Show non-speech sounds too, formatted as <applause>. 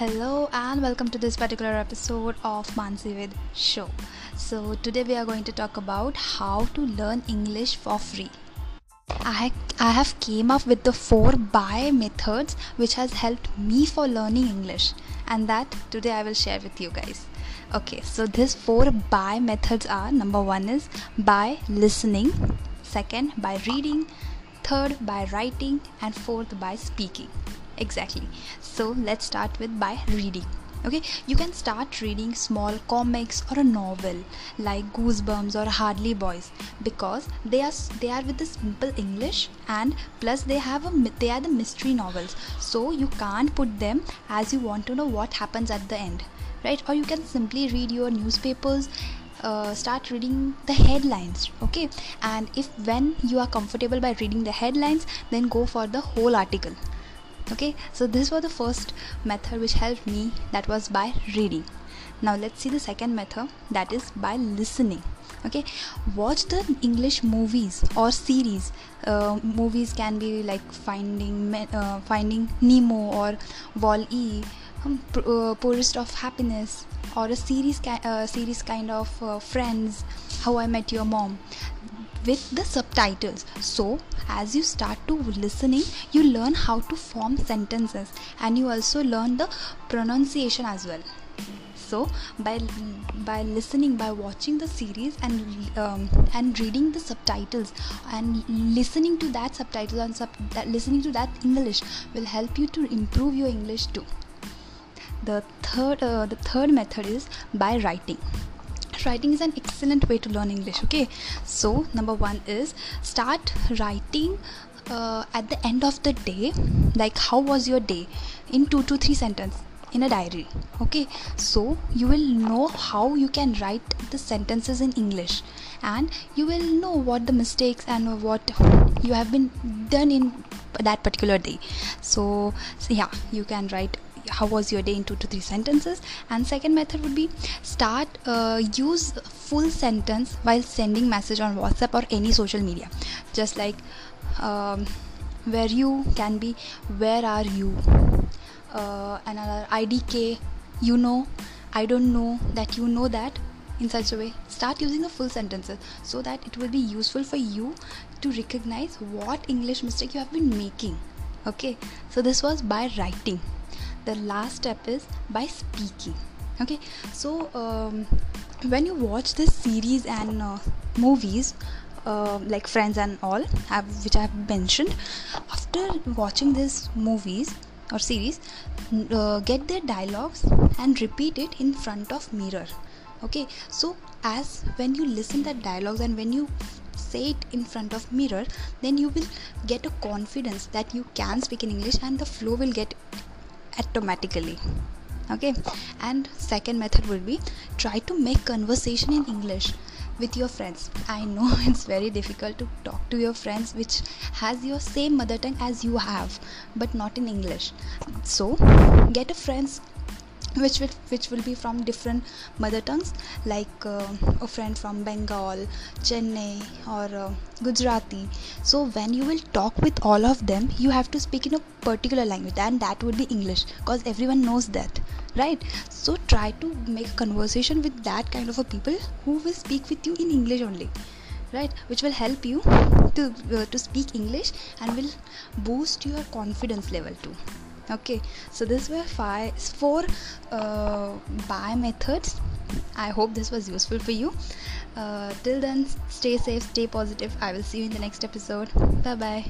Hello and welcome to this particular episode of Mansi With Show. So today we are going to talk about how to learn English for free. I, I have came up with the four by methods which has helped me for learning English and that today I will share with you guys. Okay, so these four by methods are number one is by listening, second by reading, third by writing, and fourth by speaking exactly. So let's start with by reading. Okay? You can start reading small comics or a novel like goosebumps or Hardy Boys because they are they are with the simple english and plus they have a they are the mystery novels. So you can't put them as you want to know what happens at the end right? Or you can simply read your newspapers uh, start reading the headlines okay? And if when you are comfortable by reading the headlines then go for the whole article okay so this was the first method which helped me. That was by reading. Now let's see the second method. That is by listening. Okay watch the english movies or series. Uh, movies can be like finding uh, finding nemo or wall-e um, uh, pursuit of happiness or a series ki- uh, series kind of uh, friends how i met your mom with the subtitles. So as you start to listening you learn how to form sentences and you also learn the pronunciation as well. So by by listening by watching the series and um, and reading the subtitles and listening to that subtitles and sub, that, listening to that english will help you to improve your english too. The third uh, the third method is by writing writing is an excellent way to learn english okay? So number one is start writing uh, at the end of the day like how was your day? In two to three sentences in a diary okay? So you will know how you can write the sentences in english. And you will know what the mistakes and what you have been done in that particular day. So, so yeah you can write how was your day in two to three sentences? And second method would be start uh, use full sentence while sending message on whatsapp or any social media. Just like um, where you can be where are you? Uh, another idk you know. I don't know that you know that. In such a way start using the full sentences so that it will be useful for you to recognize what english mistake you have been making. Okay? So this was by writing the last step is by speaking. Okay? So um, when you watch this series and uh, movies uh, like friends and all have, which i have mentioned after watching these movies or series uh, get their dialogues and repeat it in front of mirror. Okay? So as when you listen that dialogues and when you say it in front of mirror then you will get a confidence that you can speak in english and the flow will get automatically. Okay? And second method would be try to make conversation in english with your friends. I know <laughs> it's very difficult to talk to your friends which has your same mother tongue as you have but not in english. So get a friends which will which will be from different mother tongues like uh, a friend from bengal chennai or uh, gujarati. So when you will talk with all of them you have to speak in a particular language and that would be english because everyone knows that right? So try to make a conversation with that kind of a people who will speak with you in english only right? Which will help you to uh, to speak english and will boost your confidence level too okay so this were five four uh, by methods. I hope this was useful for you. Uh, till then stay safe stay positive. I will see you in the next episode. Bye bye